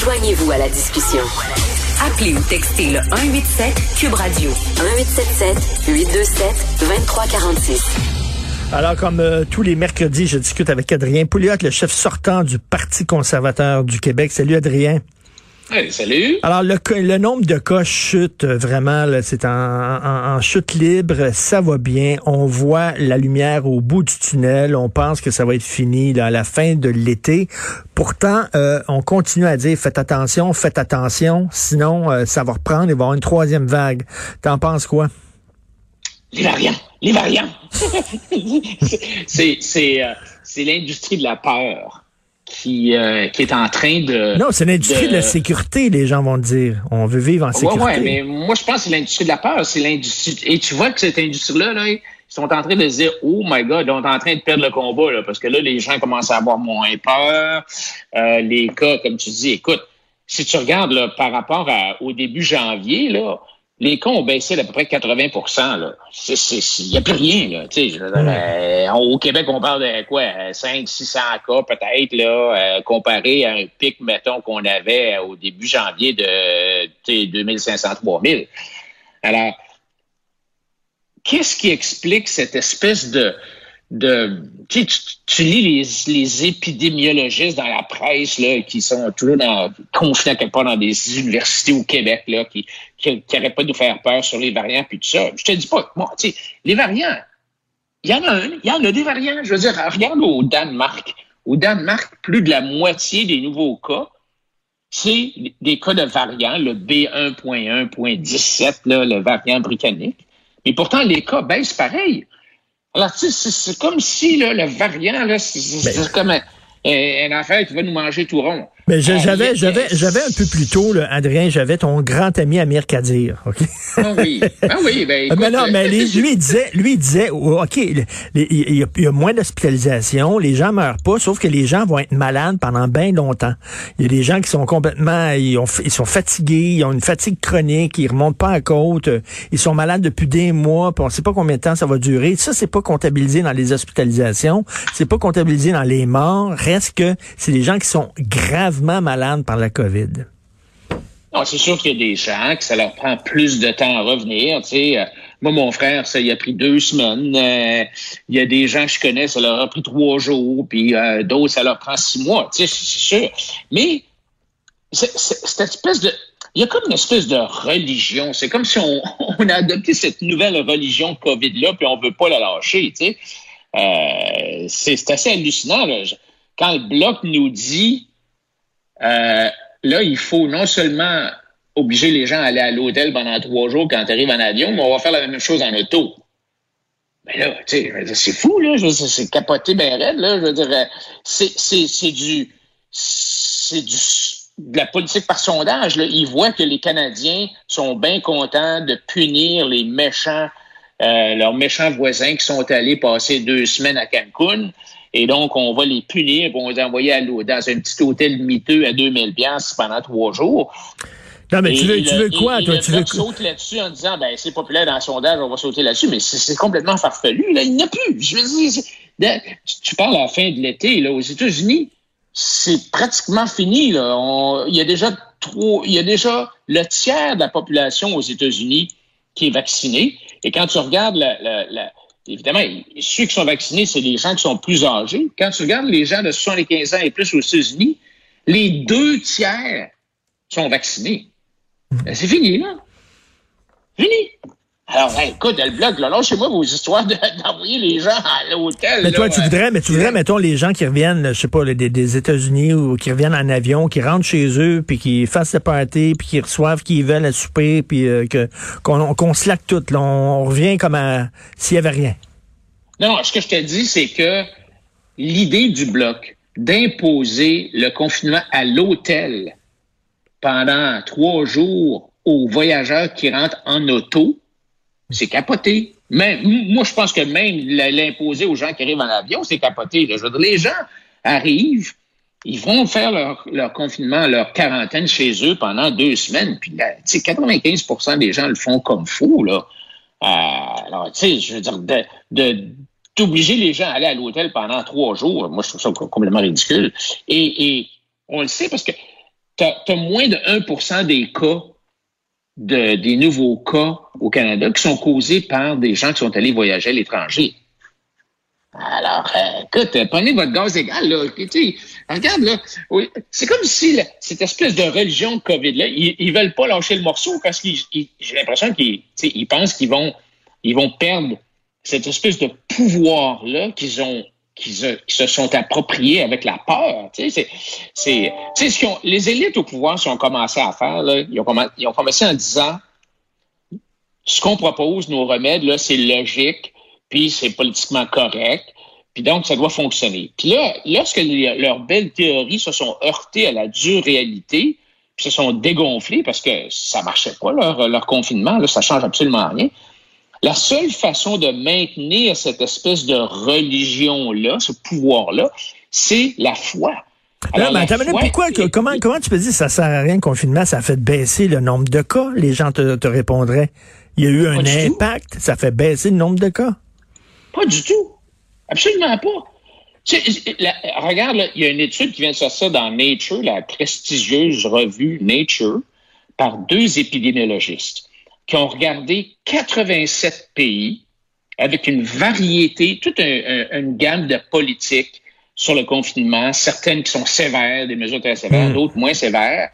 Joignez-vous à la discussion. Appelez ou textez le 187 Cube Radio 1877 827 2346. Alors, comme euh, tous les mercredis, je discute avec Adrien Pouliot, le chef sortant du Parti conservateur du Québec. Salut, Adrien. Hey, salut. Alors, le, le nombre de cas chute euh, vraiment, c'est en, en, en, chute libre, ça va bien. On voit la lumière au bout du tunnel. On pense que ça va être fini là, à la fin de l'été. Pourtant, euh, on continue à dire faites attention, faites attention, sinon euh, ça va reprendre, il va y avoir une troisième vague. T'en penses quoi? Les variants, les variants. c'est c'est c'est l'industrie de la peur qui, euh, qui est en train de... Non, c'est l'industrie de... la sécurité, les gens vont dire. On veut vivre en sécurité. Oui, ouais, mais moi, je pense que c'est l'industrie de la peur. C'est l'industrie... Et tu vois que cette industrie-là, là, ils sont en train de se dire, oh my God, on est en train de perdre le combat, là, parce que là, les gens commencent à avoir moins peur. Euh, les cas, comme tu dis, écoute, si tu regardes là, par rapport à, au début janvier, là, les cas ont baissé d'à peu près 80% Il n'y a plus rien. Là, je, euh, au Québec, on parle de quoi? 5 600 cas peut-être, là, euh, comparé à un pic, mettons, qu'on avait au début janvier de 2500-3000. Alors, qu'est-ce qui explique cette espèce de de tu, tu lis les, les, épidémiologistes dans la presse là, qui sont toujours dans, confinés quelque part dans des universités au Québec là, qui, qui pas de nous faire peur sur les variants puis tout ça. Je te dis pas, moi, sais, les variants, il y en a un, il y en a des variants. Je veux dire, regarde au Danemark. Au Danemark, plus de la moitié des nouveaux cas, c'est des cas de variants, le B1.1.17, le variant britannique. Mais pourtant, les cas baissent pareil. Alors, tu sais, c'est comme si là, le variant, là, c'est ben, comme un, un, affaire qui va nous manger tout rond. Mais ben, j'avais, j'avais, j'avais un peu plus tôt, là, Adrien, j'avais ton grand ami Amir Kadir, ok? Ah oui, ah oui, ben. Écoute, mais non, mais lui, il disait, lui, il disait, oh, ok, il y, a, y a moins d'hospitalisation, les gens meurent pas, sauf que les gens vont être malades pendant bien longtemps. Il y a des gens qui sont complètement, ils, ont, ils sont fatigués, ils ont une fatigue chronique, ils remontent pas à côte, ils sont malades depuis des mois, puis on sait pas combien de temps ça va durer. Ça, c'est pas comptabilisé dans les hospitalisations, c'est pas comptabilisé dans les morts. Reste que c'est des gens qui sont graves malades par la COVID? c'est sûr qu'il y a des gens que ça leur prend plus de temps à revenir. Euh, moi, mon frère, ça il a pris deux semaines. Euh, il y a des gens que je connais, ça leur a pris trois jours, puis euh, d'autres, ça leur prend six mois. C'est sûr. Mais cette espèce de il y a comme une espèce de religion. C'est comme si on, a adopté cette nouvelle religion COVID-là, puis on veut pas la lâcher. C'est assez hallucinant. Là. Quand le bloc nous dit euh, là, il faut non seulement obliger les gens à aller à l'hôtel pendant trois jours quand tu arrives en avion, mais on va faire la même chose en auto. Mais là, tu sais, c'est fou, là. C'est capoté ben raide, là. Je veux dire, euh, c'est du. C'est du de la politique par sondage. Là. Ils voient que les Canadiens sont bien contents de punir les méchants, euh, leurs méchants voisins qui sont allés passer deux semaines à Cancun. Et donc, on va les punir, on va les envoyer à l'eau dans un petit hôtel miteux à 2000 pièces pendant trois jours. Non, mais tu veux, tu veux quoi, toi? Tu veux saute là-dessus en disant, ben, c'est populaire dans le sondage, on va sauter là-dessus, mais c'est complètement farfelu, là. Il n'y a plus. Je veux dire, tu parles à la fin de l'été, là, aux États-Unis, c'est pratiquement fini, là. il y a déjà trop, il y a déjà le tiers de la population aux États-Unis qui est vaccinée. Et quand tu regardes la, la évidemment, ceux qui sont vaccinés, c'est les gens qui sont plus âgés. Quand tu regardes les gens de 75 ans et plus aux États-Unis, les deux tiers sont vaccinés. Ben, c'est fini, là. Fini. Alors, ben, écoute, le blog, là, chez moi vos histoires d'envoyer les gens à l'hôtel. Mais toi, tu voudrais, mais tu voudrais, mettons, les gens qui reviennent, je sais pas, des, États-Unis ou qui reviennent en avion, qui rentrent chez eux, puis qui fassent le party, puis qui reçoivent qui veulent à souper, puis euh, que qu'on qu slack tout. Là, on, revient comme s'il y avait rien. Non, ce que je te dis, c'est que l'idée du bloc, d'imposer le confinement à l'hôtel pendant trois jours aux voyageurs qui rentrent en auto, c'est capoté. Même, moi, je pense que même l'imposer aux gens qui arrivent en avion, c'est capoté. Dire, les gens arrivent, ils vont faire leur, confinement, leur quarantaine chez eux pendant deux semaines. Puis, là, 95% des gens le font comme fou, là. Euh, alors, tu sais, je veux dire, de, d'obliger les gens à aller à l'hôtel pendant trois jours, moi, je trouve ça complètement ridicule. Et, on le sait parce que tu as, moins de 1% des cas, de, des nouveaux cas au Canada qui sont causés par des gens qui sont allés voyager à l'étranger. Alors, euh, écoute, prenez votre gaz égal, là. regarde, là. c'est comme si cette espèce de religion COVID-là, ils, ils veulent pas lâcher le morceau parce qu'ils, j'ai l'impression qu'ils ils pensent qu'ils vont, ils vont perdre cette espèce de pouvoir-là qu'ils ont qui se, sont appropriés avec la peur. Tu sais, c'est, c'est, ce ont, les élites au pouvoir, ce ont commencé à faire, là, ils, ont commencé, ils ont commencé en disant ce qu'on propose, nos remèdes, là, c'est logique, puis c'est politiquement correct, puis donc ça doit fonctionner. Puis là, lorsque leurs belles théories se sont heurtées à la dure réalité, puis se sont dégonflées parce que ça marchait pas, leur, leur confinement, là, ça change absolument rien. La seule façon de maintenir cette espèce de religion-là, ce pouvoir-là, c'est la foi. Alors, mais pourquoi, comment, comment tu peux dire que ça sert à rien le confinement? Ça a fait baisser le nombre de cas, les gens te, répondraient. Il y a eu un impact, ça fait baisser le nombre de cas? Pas du tout. Absolument pas. regarde, il y a une étude qui vient de sortir dans Nature, la prestigieuse revue Nature, par deux épidémiologistes qui ont regardé 87 pays avec une variété, toute une gamme de politiques sur le confinement, certaines qui sont sévères, des mesures très sévères, hmm. d'autres moins sévères.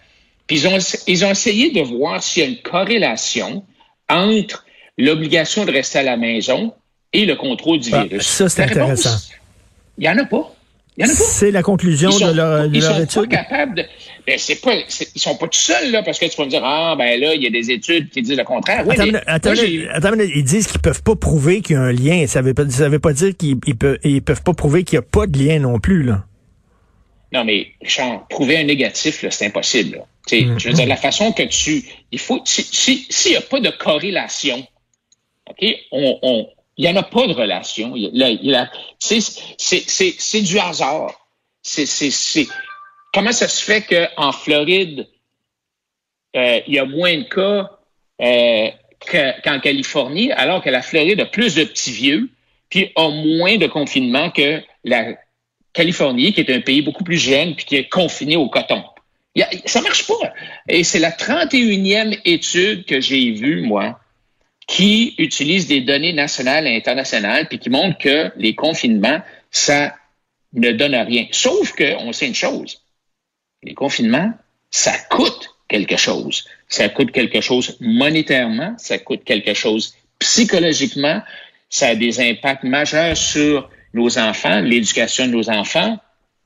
Puis ils ont, ils ont essayé de voir s'il y a une corrélation entre l'obligation de rester à la maison et le contrôle du ah, virus. Ça, c'est intéressant. Il n'y en a pas. C'est la conclusion de leur, de ils leur sont Pas capables de, ben, c'est pas, ils sont pas tout seuls, là, parce que tu peux me dire, ah, ben là, il y a des études qui disent le contraire. Oui, attends, attends, ils disent qu'ils peuvent pas prouver qu'il y a un lien. Ça veut pas, ça veut pas dire qu'ils peuvent, ils peuvent pas prouver qu'il y a pas de lien non plus, là. Non, mais, Richard, prouver un négatif, c'est impossible, là. Mm. Je veux dire, la façon que tu, il faut, s'il si, n'y a pas de corrélation, OK, on, on il n'y en a pas de relation. C'est du hasard. C'est comment ça se fait qu'en Floride, euh, il y a moins de cas euh, qu'en Californie, alors que la Floride a plus de petits vieux, puis a moins de confinement que la Californie, qui est un pays beaucoup plus jeune, puis qui est confiné au coton. Ça ça marche pas. Et c'est la 31e étude que j'ai vue, moi, qui utilise des données nationales et internationales, puis qui montre que les confinements, ça ne donne rien. Sauf qu'on sait une chose, les confinements, ça coûte quelque chose. Ça coûte quelque chose monétairement, ça coûte quelque chose psychologiquement, ça a des impacts majeurs sur nos enfants, l'éducation de nos enfants,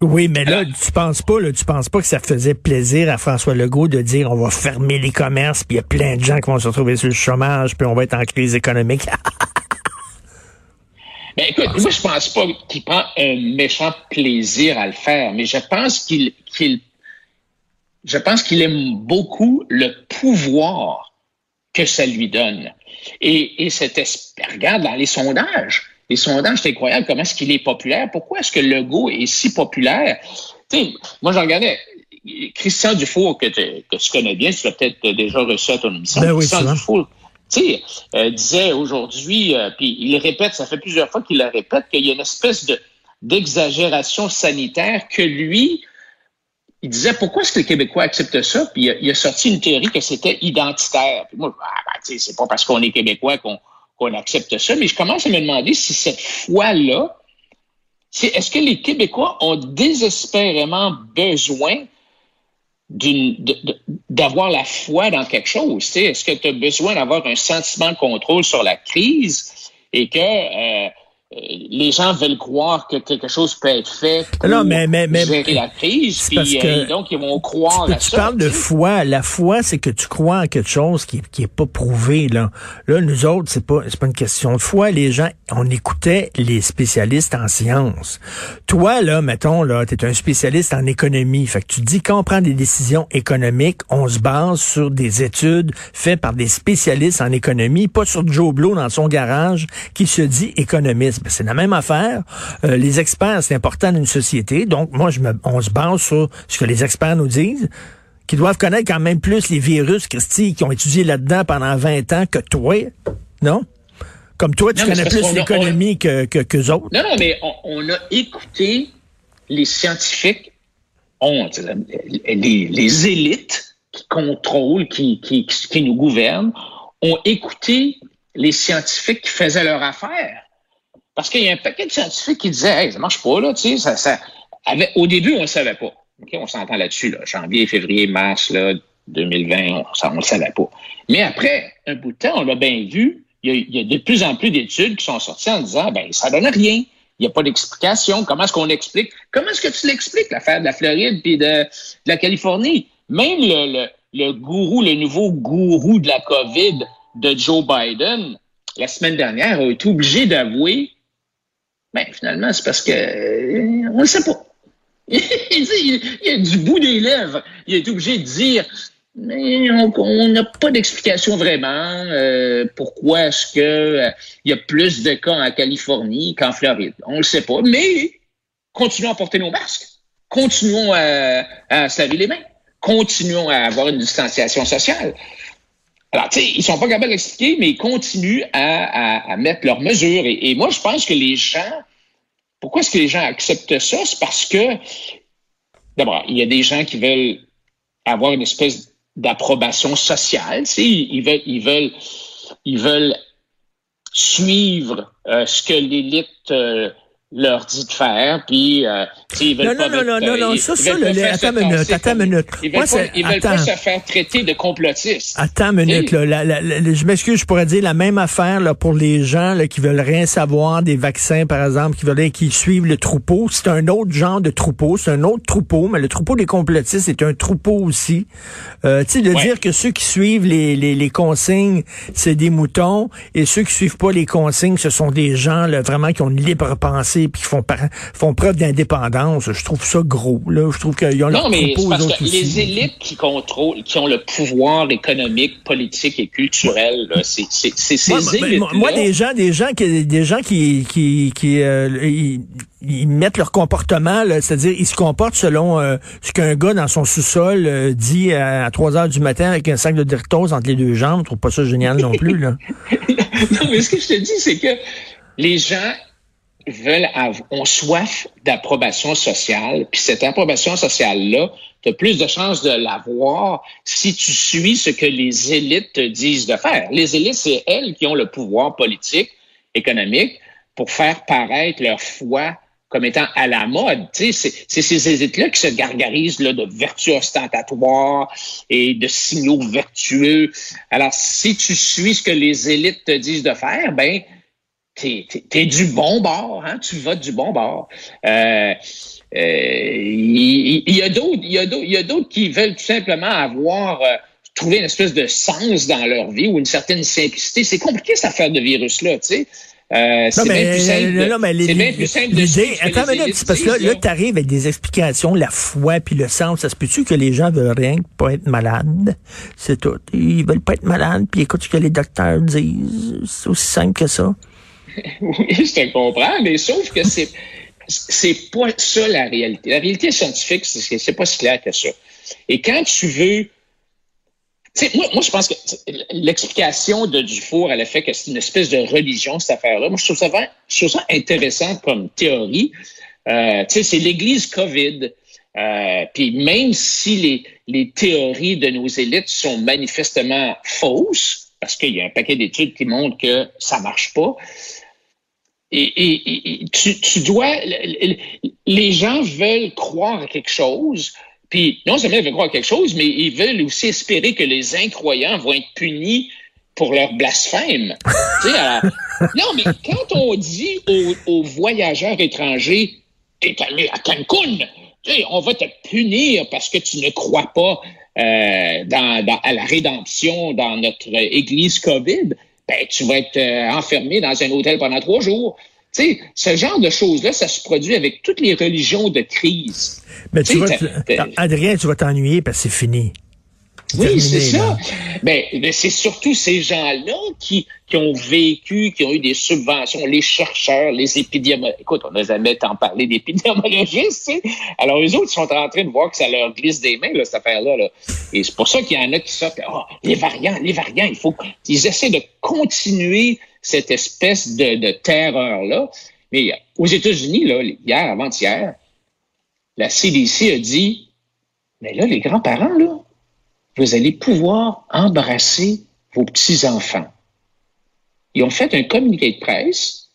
oui, mais là, tu penses pas, là, tu penses pas que ça faisait plaisir à François Legault de dire on va fermer les commerces, puis il y a plein de gens qui vont se retrouver sur le chômage, puis on va être en crise économique. ben écoute, moi je pense pas qu'il prend un méchant plaisir à le faire, mais je pense qu'il qu'il je pense qu'il aime beaucoup le pouvoir que ça lui donne. Et, et cet regarde dans les sondages, les sondages, c'est incroyable comment est-ce qu'il est populaire. Pourquoi est-ce que Legault est si populaire? sais, moi, j'en regardais Christian Dufour, que, que tu connais bien, tu l'as peut-être déjà reçu à ton émission. Ben Christian Dufour, tu sais, euh, disait aujourd'hui, euh, puis il répète, ça fait plusieurs fois qu'il le répète, qu'il y a une espèce de d'exagération sanitaire que lui, il disait pourquoi est-ce que les Québécois acceptent ça? Puis il a, sorti une théorie que c'était identitaire. Puis moi, ah, ben, tu sais, c'est pas parce qu'on est Québécois qu'on qu'on accepte ça, mais je commence à me demander si cette foi-là, est-ce que les Québécois ont désespérément besoin d'avoir la foi dans quelque chose. Est-ce que tu as besoin d'avoir un sentiment de contrôle sur la crise et que euh, les gens veulent croire que quelque chose peut être fait pour non, mais, mais, mais, gérer la crise, puis euh, donc ils vont croire tu, à tu ça. parles de foi. La foi, c'est que tu crois en quelque chose qui, qui est pas prouvé. Là, là nous autres, c'est pas, c'est pas une question de foi. Les gens, on écoutait les spécialistes en sciences. Toi, là, mettons, là, tu es un spécialiste en économie. Fait que tu dis quand on prend des décisions économiques, on se base sur des études faites par des spécialistes en économie, pas sur Joe Blow dans son garage qui se dit économiste. C'est la même affaire. Euh, les experts, c'est important dans une société. Donc, moi, je me, on se base sur ce que les experts nous disent qui doivent connaître quand même plus les virus, Christy, qui ont étudié là-dedans pendant 20 ans que toi, non? Comme toi, tu Non, connais plus l'économie que, que, qu'eux autres. Non, non, mais on, on a écouté les scientifiques, ont, les, les élites qui contrôlent, qui, qui, qui nous gouvernent, ont écouté les scientifiques qui faisaient leur affaire. Parce qu'il y a un paquet de scientifiques qui disaient, hey, ça marche pas, là, tu sais, ça, ça, avec- au début, on ne savait pas. OK, on s'entend là-dessus, là. Janvier, février, mars, là, 2020, on ne le savait pas. Mais après un bout de temps, on l'a bien vu, il y, a, il y a de plus en plus d'études qui sont sorties en disant, ben, ça donne rien. Il n'y a pas d'explication. Comment est-ce qu'on explique? Comment est-ce que tu l'expliques, l'affaire de la Floride puis de, de la Californie? Même le, le, le gourou, le nouveau gourou de la COVID de Joe Biden, la semaine dernière, a été obligé d'avouer, ben, finalement, c'est parce que euh, on ne sait pas. il, il a du bout des lèvres. Il est obligé de dire, mais on n'a pas d'explication vraiment. euh, pourquoi est-ce que euh, il y a plus de cas en Californie qu'en Floride? On ne le sait pas. Mais continuons à porter nos masques. Continuons à, à se laver les mains. Continuons à avoir une distanciation sociale. Alors, tu sais, ils sont pas capables d'expliquer, mais ils continuent à, mettre leurs mesures. Et, moi, je pense que les gens, pourquoi est-ce que les gens acceptent ça? C'est parce que, d'abord, il y a des gens qui veulent avoir une espèce d'approbation sociale. Tu sais, ils, ils veulent, ils veulent, ils veulent suivre euh, ce que l'élite euh, leur dit de faire, puis euh, ils veulent Non, pas non, non, mettre- non, non, ils- ça, ça, le- attends une minute, attends une minute. Ils Moi, veulent, pas, c'est- ils veulent pas attends. se faire traiter de complotistes. Attends une minute, là. La- la- la- je m'excuse, je pourrais dire la même affaire là, pour les gens là, qui veulent rien savoir des vaccins, par exemple, qui veulent qui suivent le troupeau. C'est un autre genre de troupeau, c'est un autre troupeau, mais le troupeau des complotistes est un troupeau aussi. Euh, tu sais, de Ouais. dire que ceux qui suivent les, les, les consignes, c'est des moutons, et ceux qui suivent pas les consignes, ce sont des gens là, vraiment qui ont une libre pensée puis qui font, par- font preuve d'indépendance. Je trouve ça gros. Là. Je trouve qu'ils ont Non, mais c'est parce que aussi. les élites qui contrôlent, qui ont le pouvoir économique, politique et culturel, c'est ces Moi, moi, élites moi, moi, des gens, des gens qui, des gens qui, qui, qui euh, ils, ils mettent leur comportement, c'est-à-dire ils se comportent selon euh, ce qu'un gars dans son sous-sol euh, dit à, 3 heures du matin avec un sac de Doritos entre les deux jambes. Je trouve pas ça génial non plus. Là. non, mais ce que je te dis, c'est que les gens veulent av- ont soif d'approbation sociale, puis cette approbation sociale-là, tu as plus de chances de l'avoir si tu suis ce que les élites te disent de faire. Les élites, c'est elles qui ont le pouvoir politique, économique, pour faire paraître leur foi comme étant à la mode. C'est ces élites-là qui se gargarisent là, de vertus ostentatoires et de signaux vertueux. Alors, si tu suis ce que les élites te disent de faire, ben, t'es es, du bon bord, hein? tu votes du bon bord. Euh, euh, il, y a d'autres, il y a d'autres, il y a d'autres qui veulent tout simplement avoir euh, trouvé une espèce de sens dans leur vie ou une certaine simplicité. C'est compliqué cette affaire de virus-là, tu sais. Euh, c'est bien plus simple. de- non, mais c'est les- bien plus simple de Attends une minute, parce que là, là tu arrives avec des explications, la foi puis le sens. Ça se peut-tu que les gens veulent rien que pas être malades? C'est tout. Ils veulent pas être malades, puis écoute ce que les docteurs disent. C'est aussi simple que ça. Oui, je te comprends, mais sauf que c'est c'est pas ça la réalité. La réalité scientifique, c'est pas si clair que ça. Et quand tu veux moi, moi, je pense que l'explication de Dufour à le fait que c'est une espèce de religion, cette affaire-là, moi, je trouve ça, je trouve ça intéressant comme théorie. Euh, c'est l'Église COVID. Euh, Puis même si les, les théories de nos élites sont manifestement fausses, parce qu'il y a un paquet d'études qui montrent que ça marche pas, et, et- et tu, tu dois... Les gens veulent croire à quelque chose, puis non seulement ils veulent croire à quelque chose, mais ils veulent aussi espérer que les incroyants vont être punis pour leur blasphème. Alors, non, mais quand on dit aux, aux voyageurs étrangers, t'es allé à Cancun, on va te punir parce que tu ne crois pas euh, dans, dans- à la rédemption dans notre église COVID, ben, tu vas être euh, enfermé dans un hôtel pendant trois jours. Tu sais, ce genre de choses-là, ça se produit avec toutes les religions de crise. Mais tu t'as- Adrien, tu vas t'ennuyer parce que c'est fini. Oui, c'est ça. Ben, ben, c'est surtout ces gens-là qui, qui ont vécu, qui ont eu des subventions, les chercheurs, les épidémiologistes. Écoute, on n'a jamais tant parlé d'épidémiologistes. Alors, eux autres, ils sont en train de voir que ça leur glisse des mains, là, cette affaire-là. là. Et c'est pour ça qu'il y en a qui sortent, ah, les variants, les variants, il faut qu'ils essaient de continuer cette espèce de, de terreur-là. Mais aux États-Unis, là, hier, avant-hier, la CDC a dit, mais là, les grands-parents, là, vous allez pouvoir embrasser vos petits-enfants. Ils ont fait un communiqué de presse,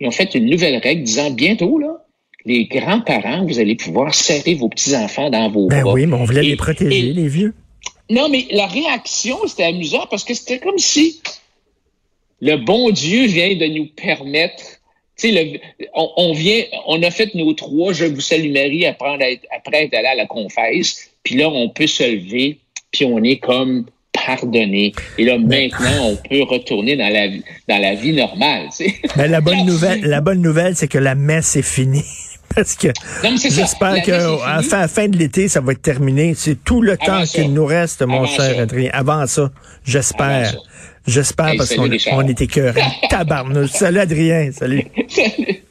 ils ont fait une nouvelle règle disant bientôt, là, les grands-parents, vous allez pouvoir serrer vos petits-enfants dans vos Ben bras. oui, mais on voulait Et- les protéger, et- les vieux. non, mais la réaction, c'était amusant parce que c'était comme si le bon Dieu vient de nous permettre. Tu sais, le- on, on vient, on a fait nos trois Je vous salue Marie après être, après être allé à la confesse, puis là, on peut se lever, puis on est comme pardonné. Et là, maintenant, on peut retourner dans la, vie- dans la vie normale. tu sais. Mais la bonne nouvelle, la bonne nouvelle, c'est que la messe est finie. Parce que j'espère qu'à la fin, de l'été, ça va être terminé. C'est tout le Avant temps qu'il nous reste, mon Avant cher. Adrien. Avant ça, j'espère. J'espère Hey, parce qu'on est écœurés. Tabarnouche. Salut Adrien. Salut. Salut.